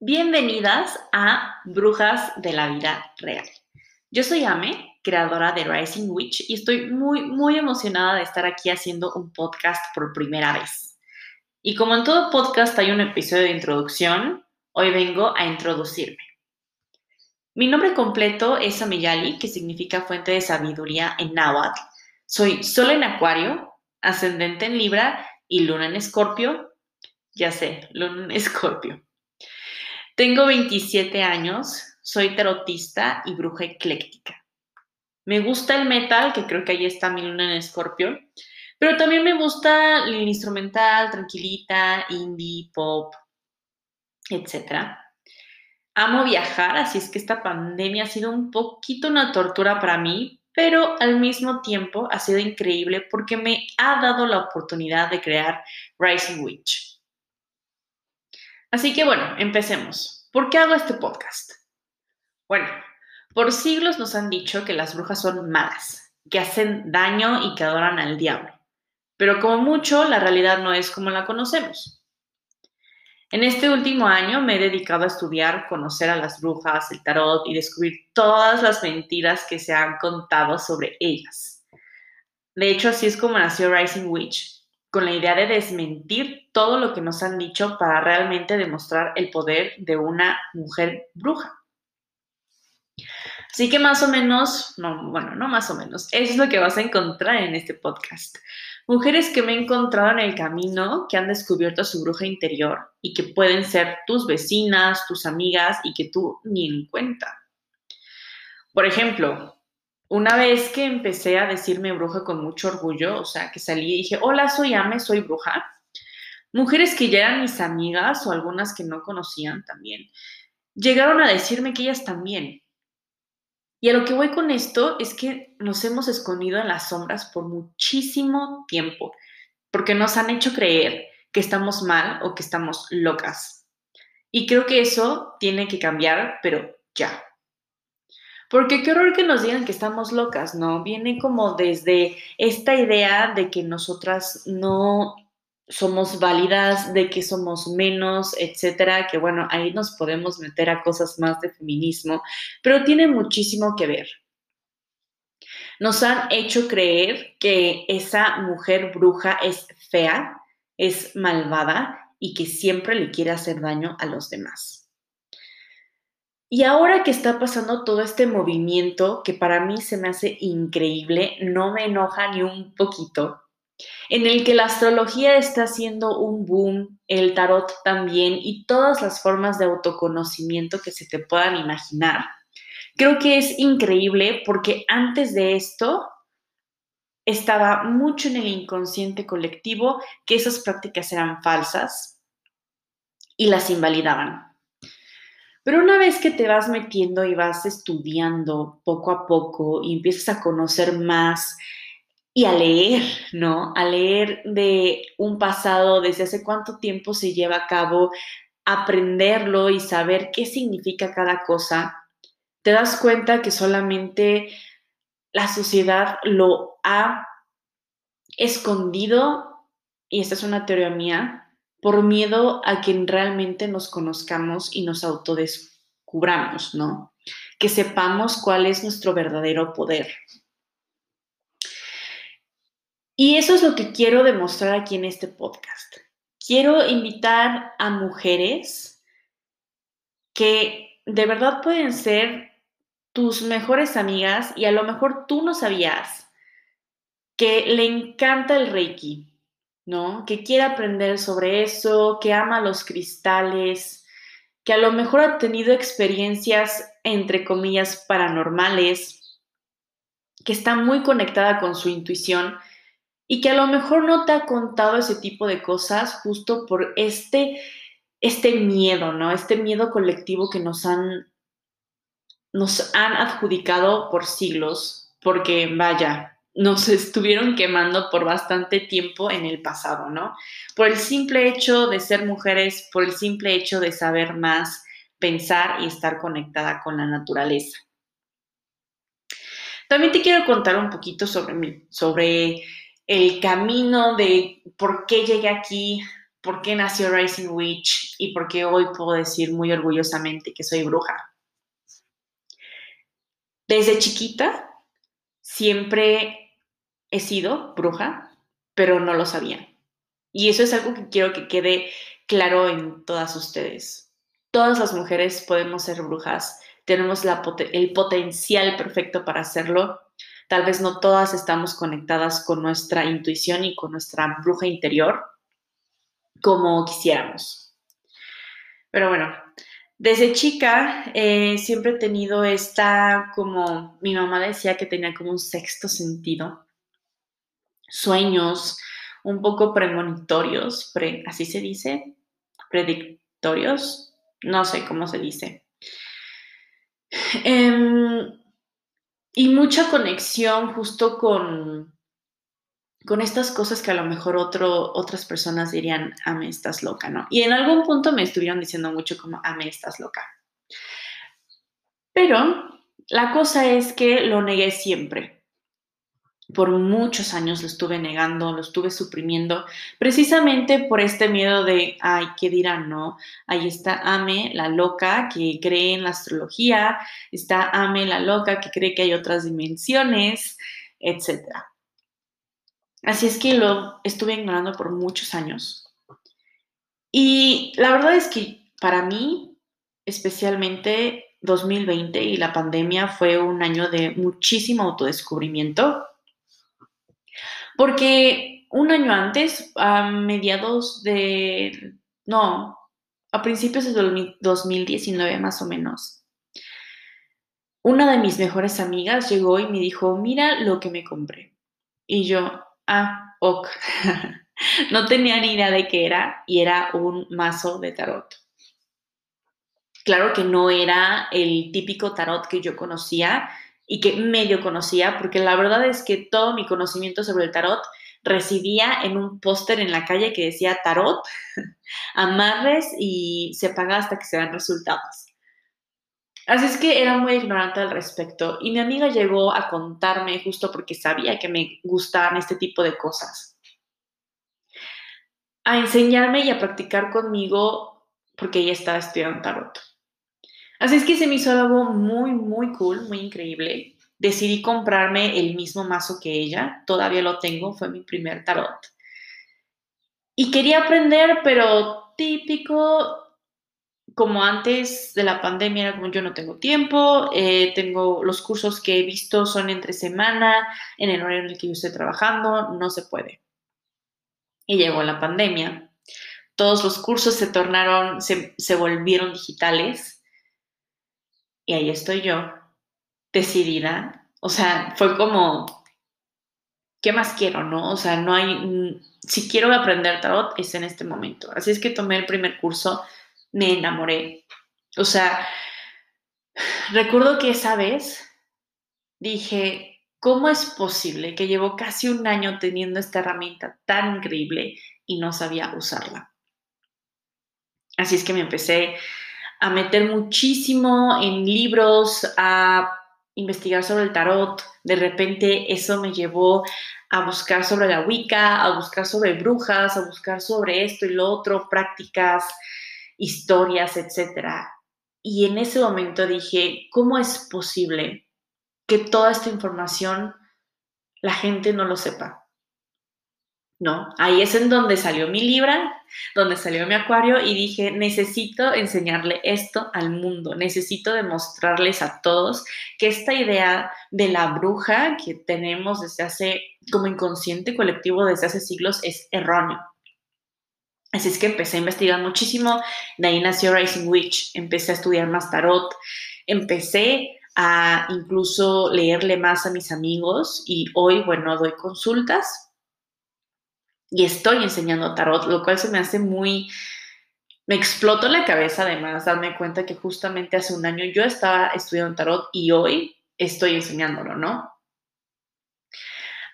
Bienvenidas a Brujas de la Vida Real. Yo soy Ame, creadora de Rising Witch, y estoy muy, muy emocionada de estar aquí haciendo un podcast por primera vez. Y como en todo podcast hay un episodio de introducción, hoy vengo a introducirme. Mi nombre completo es Amiyali, que significa fuente de sabiduría en náhuatl. Soy Sol en Acuario, ascendente en Libra y Luna en Escorpio. Ya sé, Luna en Escorpio. Tengo 27 años, soy tarotista y bruja ecléctica. Me gusta el metal, que creo que ahí está mi luna en escorpio, pero también me gusta el instrumental, tranquilita, indie, pop, etc. Amo viajar, así es que esta pandemia ha sido un poquito una tortura para mí, pero al mismo tiempo ha sido increíble porque me ha dado la oportunidad de crear Rising Witch. Así que bueno, empecemos. ¿Por qué hago este podcast? Bueno, por siglos nos han dicho que las brujas son malas, que hacen daño y que adoran al diablo. Pero como mucho, la realidad no es como la conocemos. En este último año me he dedicado a estudiar, conocer a las brujas, el tarot y descubrir todas las mentiras que se han contado sobre ellas. De hecho, así es como nació Rising Witch, con la idea de desmentir todo lo que nos han dicho para realmente demostrar el poder de una mujer bruja. Así que más o menos, no, bueno, no más o menos, es lo que vas a encontrar en este podcast. Mujeres que me he encontrado en el camino, que han descubierto su bruja interior y que pueden ser tus vecinas, tus amigas y que tú ni en cuenta. Por ejemplo, una vez que empecé a decirme bruja con mucho orgullo, o sea, que salí y dije, hola, soy Ame, soy bruja. Mujeres que ya eran mis amigas o algunas que no conocían también, llegaron a decirme que ellas también. Y a lo que voy con esto es que nos hemos escondido en las sombras por muchísimo tiempo, porque nos han hecho creer que estamos mal o que estamos locas. Y creo que eso tiene que cambiar, pero ya. Porque qué horror que nos digan que estamos locas, ¿no? Viene como desde esta idea de que nosotras no somos válidas, de que somos menos, etcétera, que bueno, ahí nos podemos meter a cosas más de feminismo, pero tiene muchísimo que ver. Nos han hecho creer que esa mujer bruja es fea, es malvada y que siempre le quiere hacer daño a los demás. Y ahora que está pasando todo este movimiento, que para mí se me hace increíble, no me enoja ni un poquito, en el que la astrología está haciendo un boom, el tarot también y todas las formas de autoconocimiento que se te puedan imaginar. Creo que es increíble porque antes de esto estaba mucho en el inconsciente colectivo que esas prácticas eran falsas y las invalidaban. Pero una vez que te vas metiendo y vas estudiando poco a poco y empiezas a conocer más y a leer, ¿no? A leer de un pasado, desde hace cuánto tiempo se lleva a cabo, aprenderlo y saber qué significa cada cosa, te das cuenta que solamente la sociedad lo ha escondido, y esta es una teoría mía, por miedo a que realmente nos conozcamos y nos autodescubramos, ¿no? Que sepamos cuál es nuestro verdadero poder. Y eso es lo que quiero demostrar aquí en este podcast. Quiero invitar a mujeres que de verdad pueden ser tus mejores amigas y a lo mejor tú no sabías que le encanta el Reiki, ¿no? Que quiere aprender sobre eso, que ama los cristales, que a lo mejor ha tenido experiencias, entre comillas, paranormales, que está muy conectada con su intuición y que a lo mejor no te ha contado ese tipo de cosas justo por este, este miedo, ¿no? Este miedo colectivo que nos han nos han adjudicado por siglos, porque vaya, nos estuvieron quemando por bastante tiempo en el pasado, ¿no? Por el simple hecho de ser mujeres, por el simple hecho de saber más, pensar y estar conectada con la naturaleza. También te quiero contar un poquito sobre mí, sobre el camino de por qué llegué aquí, por qué nació Rising Witch y por qué hoy puedo decir muy orgullosamente que soy bruja. Desde chiquita siempre he sido bruja, pero no lo sabía. Y eso es algo que quiero que quede claro en todas ustedes. Todas las mujeres podemos ser brujas, tenemos el potencial perfecto para hacerlo. Tal vez no todas estamos conectadas con nuestra intuición y con nuestra bruja interior como quisiéramos. Pero bueno, desde chica eh, siempre he tenido esta, como mi mamá decía que tenía como un sexto sentido, sueños un poco premonitorios, así se dice, predictorios, no sé cómo se dice. Em, y mucha conexión justo con, con estas cosas que a lo mejor otras personas dirían, ame, estás loca, ¿no? Y en algún punto me estuvieron diciendo mucho como, ame, estás loca. Pero la cosa es que lo negué siempre. Por muchos años lo estuve negando, lo estuve suprimiendo, precisamente por este miedo de, ay, ¿qué dirán, no? Ahí está Ame, la loca que cree en la astrología, está Ame, la loca que cree que hay otras dimensiones, etcétera. Así es que lo estuve ignorando por muchos años. Y la verdad es que para mí, especialmente 2020 y la pandemia fue un año de muchísimo autodescubrimiento, porque un año antes, a mediados de, no, a principios de 2019 más o menos, una de mis mejores amigas llegó y me dijo, mira lo que me compré. Y yo, Ah, ok. no tenía ni idea de qué era y era un mazo de tarot. Claro que no era el típico tarot que yo conocía y que medio conocía, porque la verdad es que todo mi conocimiento sobre el tarot recibía en un póster en la calle que decía tarot, amarres y se paga hasta que se dan resultados. Así es que era muy ignorante al respecto y mi amiga llegó a contarme justo porque sabía que me gustaban este tipo de cosas. A enseñarme y a practicar conmigo porque ella estaba estudiando tarot. Así es que se me hizo algo muy, muy cool, muy increíble. Decidí comprarme el mismo mazo que ella, todavía lo tengo, fue mi primer tarot. Y quería aprender, pero típico como antes de la pandemia era como yo no tengo tiempo, eh, tengo los cursos que he visto son entre semana, en el horario en el que yo estoy trabajando, no se puede. Y llegó la pandemia. Todos los cursos se tornaron, se, se volvieron digitales. Y ahí estoy yo, decidida. O sea, fue como, ¿qué más quiero, no? O sea, no hay, si quiero aprender tarot es en este momento. Así es que tomé el primer curso me enamoré. O sea, recuerdo que esa vez dije, ¿cómo es posible que llevo casi un año teniendo esta herramienta tan increíble y no sabía usarla? Así es que me empecé a meter muchísimo en libros, a investigar sobre el tarot. De repente eso me llevó a buscar sobre la Wicca, a buscar sobre brujas, a buscar sobre esto y lo otro, prácticas historias, etcétera. Y en ese momento dije, ¿cómo es posible que toda esta información la gente no lo sepa? ¿No? Ahí es en donde salió mi Libra, donde salió mi Acuario y dije, necesito enseñarle esto al mundo, necesito demostrarles a todos que esta idea de la bruja que tenemos desde hace, como inconsciente colectivo desde hace siglos, es erróneo. Así es que empecé a investigar muchísimo, de ahí nació Rising Witch, empecé a estudiar más tarot, empecé a incluso leerle más a mis amigos y hoy, bueno, doy consultas y estoy enseñando tarot, lo cual se me hace muy, me explotó la cabeza además darme cuenta que justamente hace un año yo estaba estudiando tarot y hoy estoy enseñándolo, ¿no?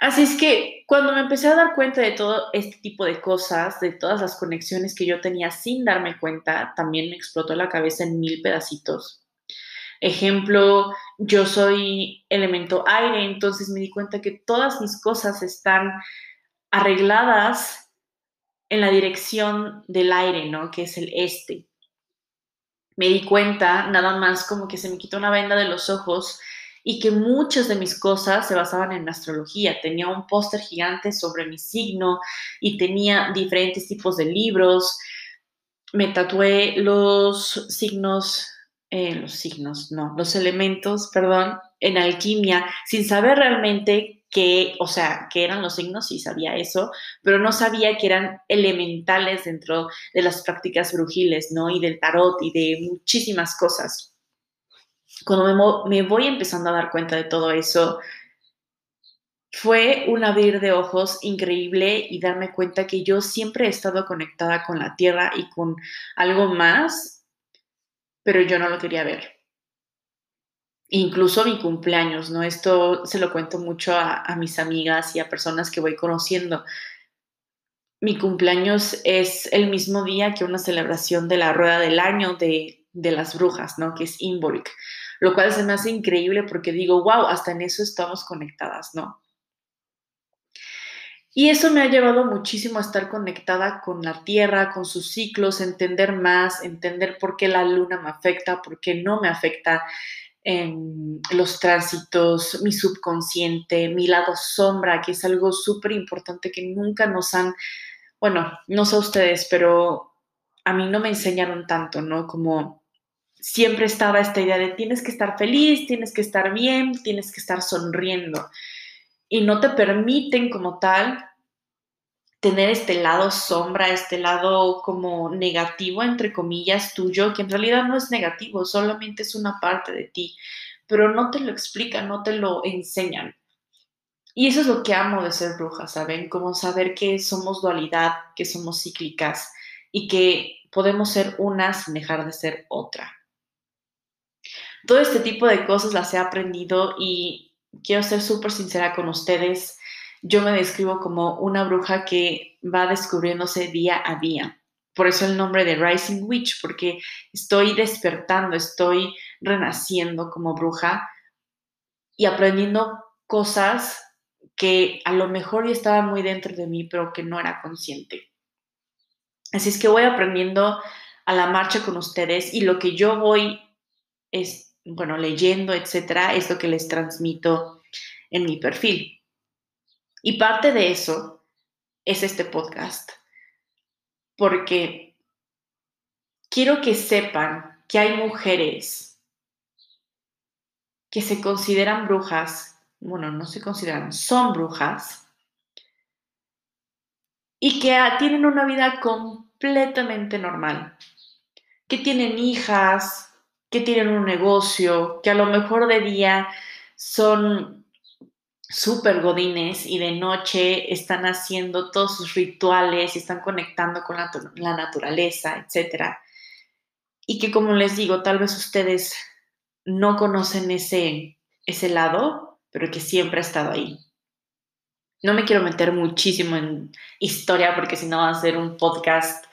Así es que cuando me empecé a dar cuenta de todo este tipo de cosas, de todas las conexiones que yo tenía sin darme cuenta, también me explotó la cabeza en mil pedacitos. Ejemplo, yo soy elemento aire, entonces me di cuenta que todas mis cosas están arregladas en la dirección del aire, ¿no? Que es el este. Me di cuenta, nada más como que se me quitó una venda de los ojos y que muchas de mis cosas se basaban en astrología. Tenía un póster gigante sobre mi signo y tenía diferentes tipos de libros. Me tatué los signos, eh, los signos, no, los elementos, perdón, en alquimia, sin saber realmente que, o sea, que eran los signos, sí sabía eso, pero no sabía que eran elementales dentro de las prácticas brujiles, ¿no? Y del tarot y de muchísimas cosas cuando me, voy empezando a dar cuenta de todo eso, fue un abrir de ojos increíble y darme cuenta que yo siempre he estado conectada con la tierra y con algo más, pero yo no lo quería ver. Incluso mi cumpleaños, ¿no? Esto se lo cuento mucho a, mis amigas y a personas que voy conociendo. Mi cumpleaños es el mismo día que una celebración de la rueda del año de, de las brujas, ¿no? Que es Involk lo cual se me hace increíble porque digo, wow, hasta en eso estamos conectadas, ¿no? Y eso me ha llevado muchísimo a estar conectada con la Tierra, con sus ciclos, entender más, entender por qué la luna me afecta, por qué no me afecta los tránsitos, mi subconsciente, mi lado sombra, que es algo súper importante que nunca nos han, bueno, no sé ustedes, pero a mí no me enseñaron tanto, ¿no? Como siempre estaba esta idea de tienes que estar feliz, tienes que estar bien, tienes que estar sonriendo. Y no te permiten como tal tener este lado sombra, este lado como negativo, entre comillas, tuyo, que en realidad no es negativo, solamente es una parte de ti, pero no te lo explican, no te lo enseñan. Y eso es lo que amo de ser bruja, ¿saben? Como saber que somos dualidad, que somos cíclicas y que podemos ser una sin dejar de ser otra. Todo este tipo de cosas las he aprendido y quiero ser súper sincera con ustedes. Yo me describo como una bruja que va descubriéndose día a día. Por eso el nombre de Rising Witch, porque estoy despertando, estoy renaciendo como bruja y aprendiendo cosas que a lo mejor ya estaban muy dentro de mí, pero que no era consciente. Así es que voy aprendiendo a la marcha con ustedes y lo que yo voy es, bueno, leyendo, etcétera, es lo que les transmito en mi perfil. Y parte de eso es este podcast, porque quiero que sepan que hay mujeres que se consideran brujas, bueno, no se consideran, son brujas, y que tienen una vida completamente normal, que tienen hijas, que tienen un negocio, que a lo mejor de día son súper godines y de noche están haciendo todos sus rituales y están conectando con la, naturaleza, etc. Y que como les digo, tal vez ustedes no conocen ese, ese lado, pero que siempre ha estado ahí. No me quiero meter muchísimo en historia porque si no va a ser un podcast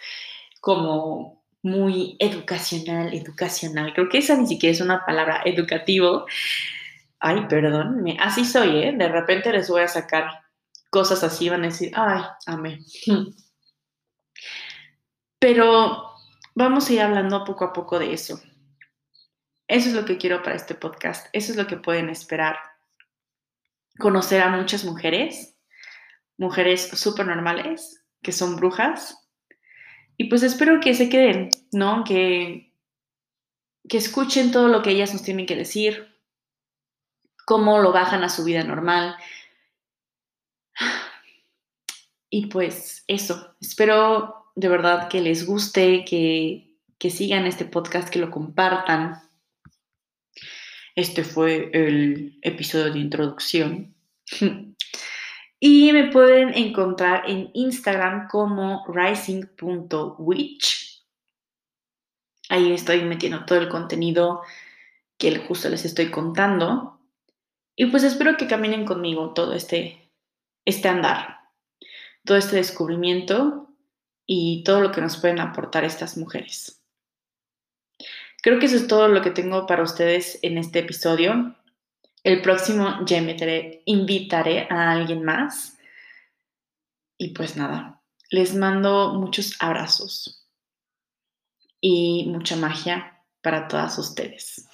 como muy educacional, educacional. Creo que esa ni siquiera es una palabra educativo. Ay, perdón, así soy, ¿eh? De repente les voy a sacar cosas así, van a decir, ay, amén. Pero vamos a ir hablando poco a poco de eso. Eso es lo que quiero para este podcast. Eso es lo que pueden esperar. Conocer a muchas mujeres, mujeres súper normales, que son brujas, y pues espero que se queden, ¿no? Que, que escuchen todo lo que ellas nos tienen que decir, cómo lo bajan a su vida normal. Y pues eso, espero de verdad que les guste, que, que sigan este podcast, que lo compartan. Este fue el episodio de introducción. Y me pueden encontrar en Instagram como rising.witch. Ahí estoy metiendo todo el contenido que justo les estoy contando. Y pues espero que caminen conmigo todo este, este andar, todo este descubrimiento y todo lo que nos pueden aportar estas mujeres. Creo que eso es todo lo que tengo para ustedes en este episodio. El próximo ya invitaré a alguien más. Y pues nada, les mando muchos abrazos y mucha magia para todas ustedes.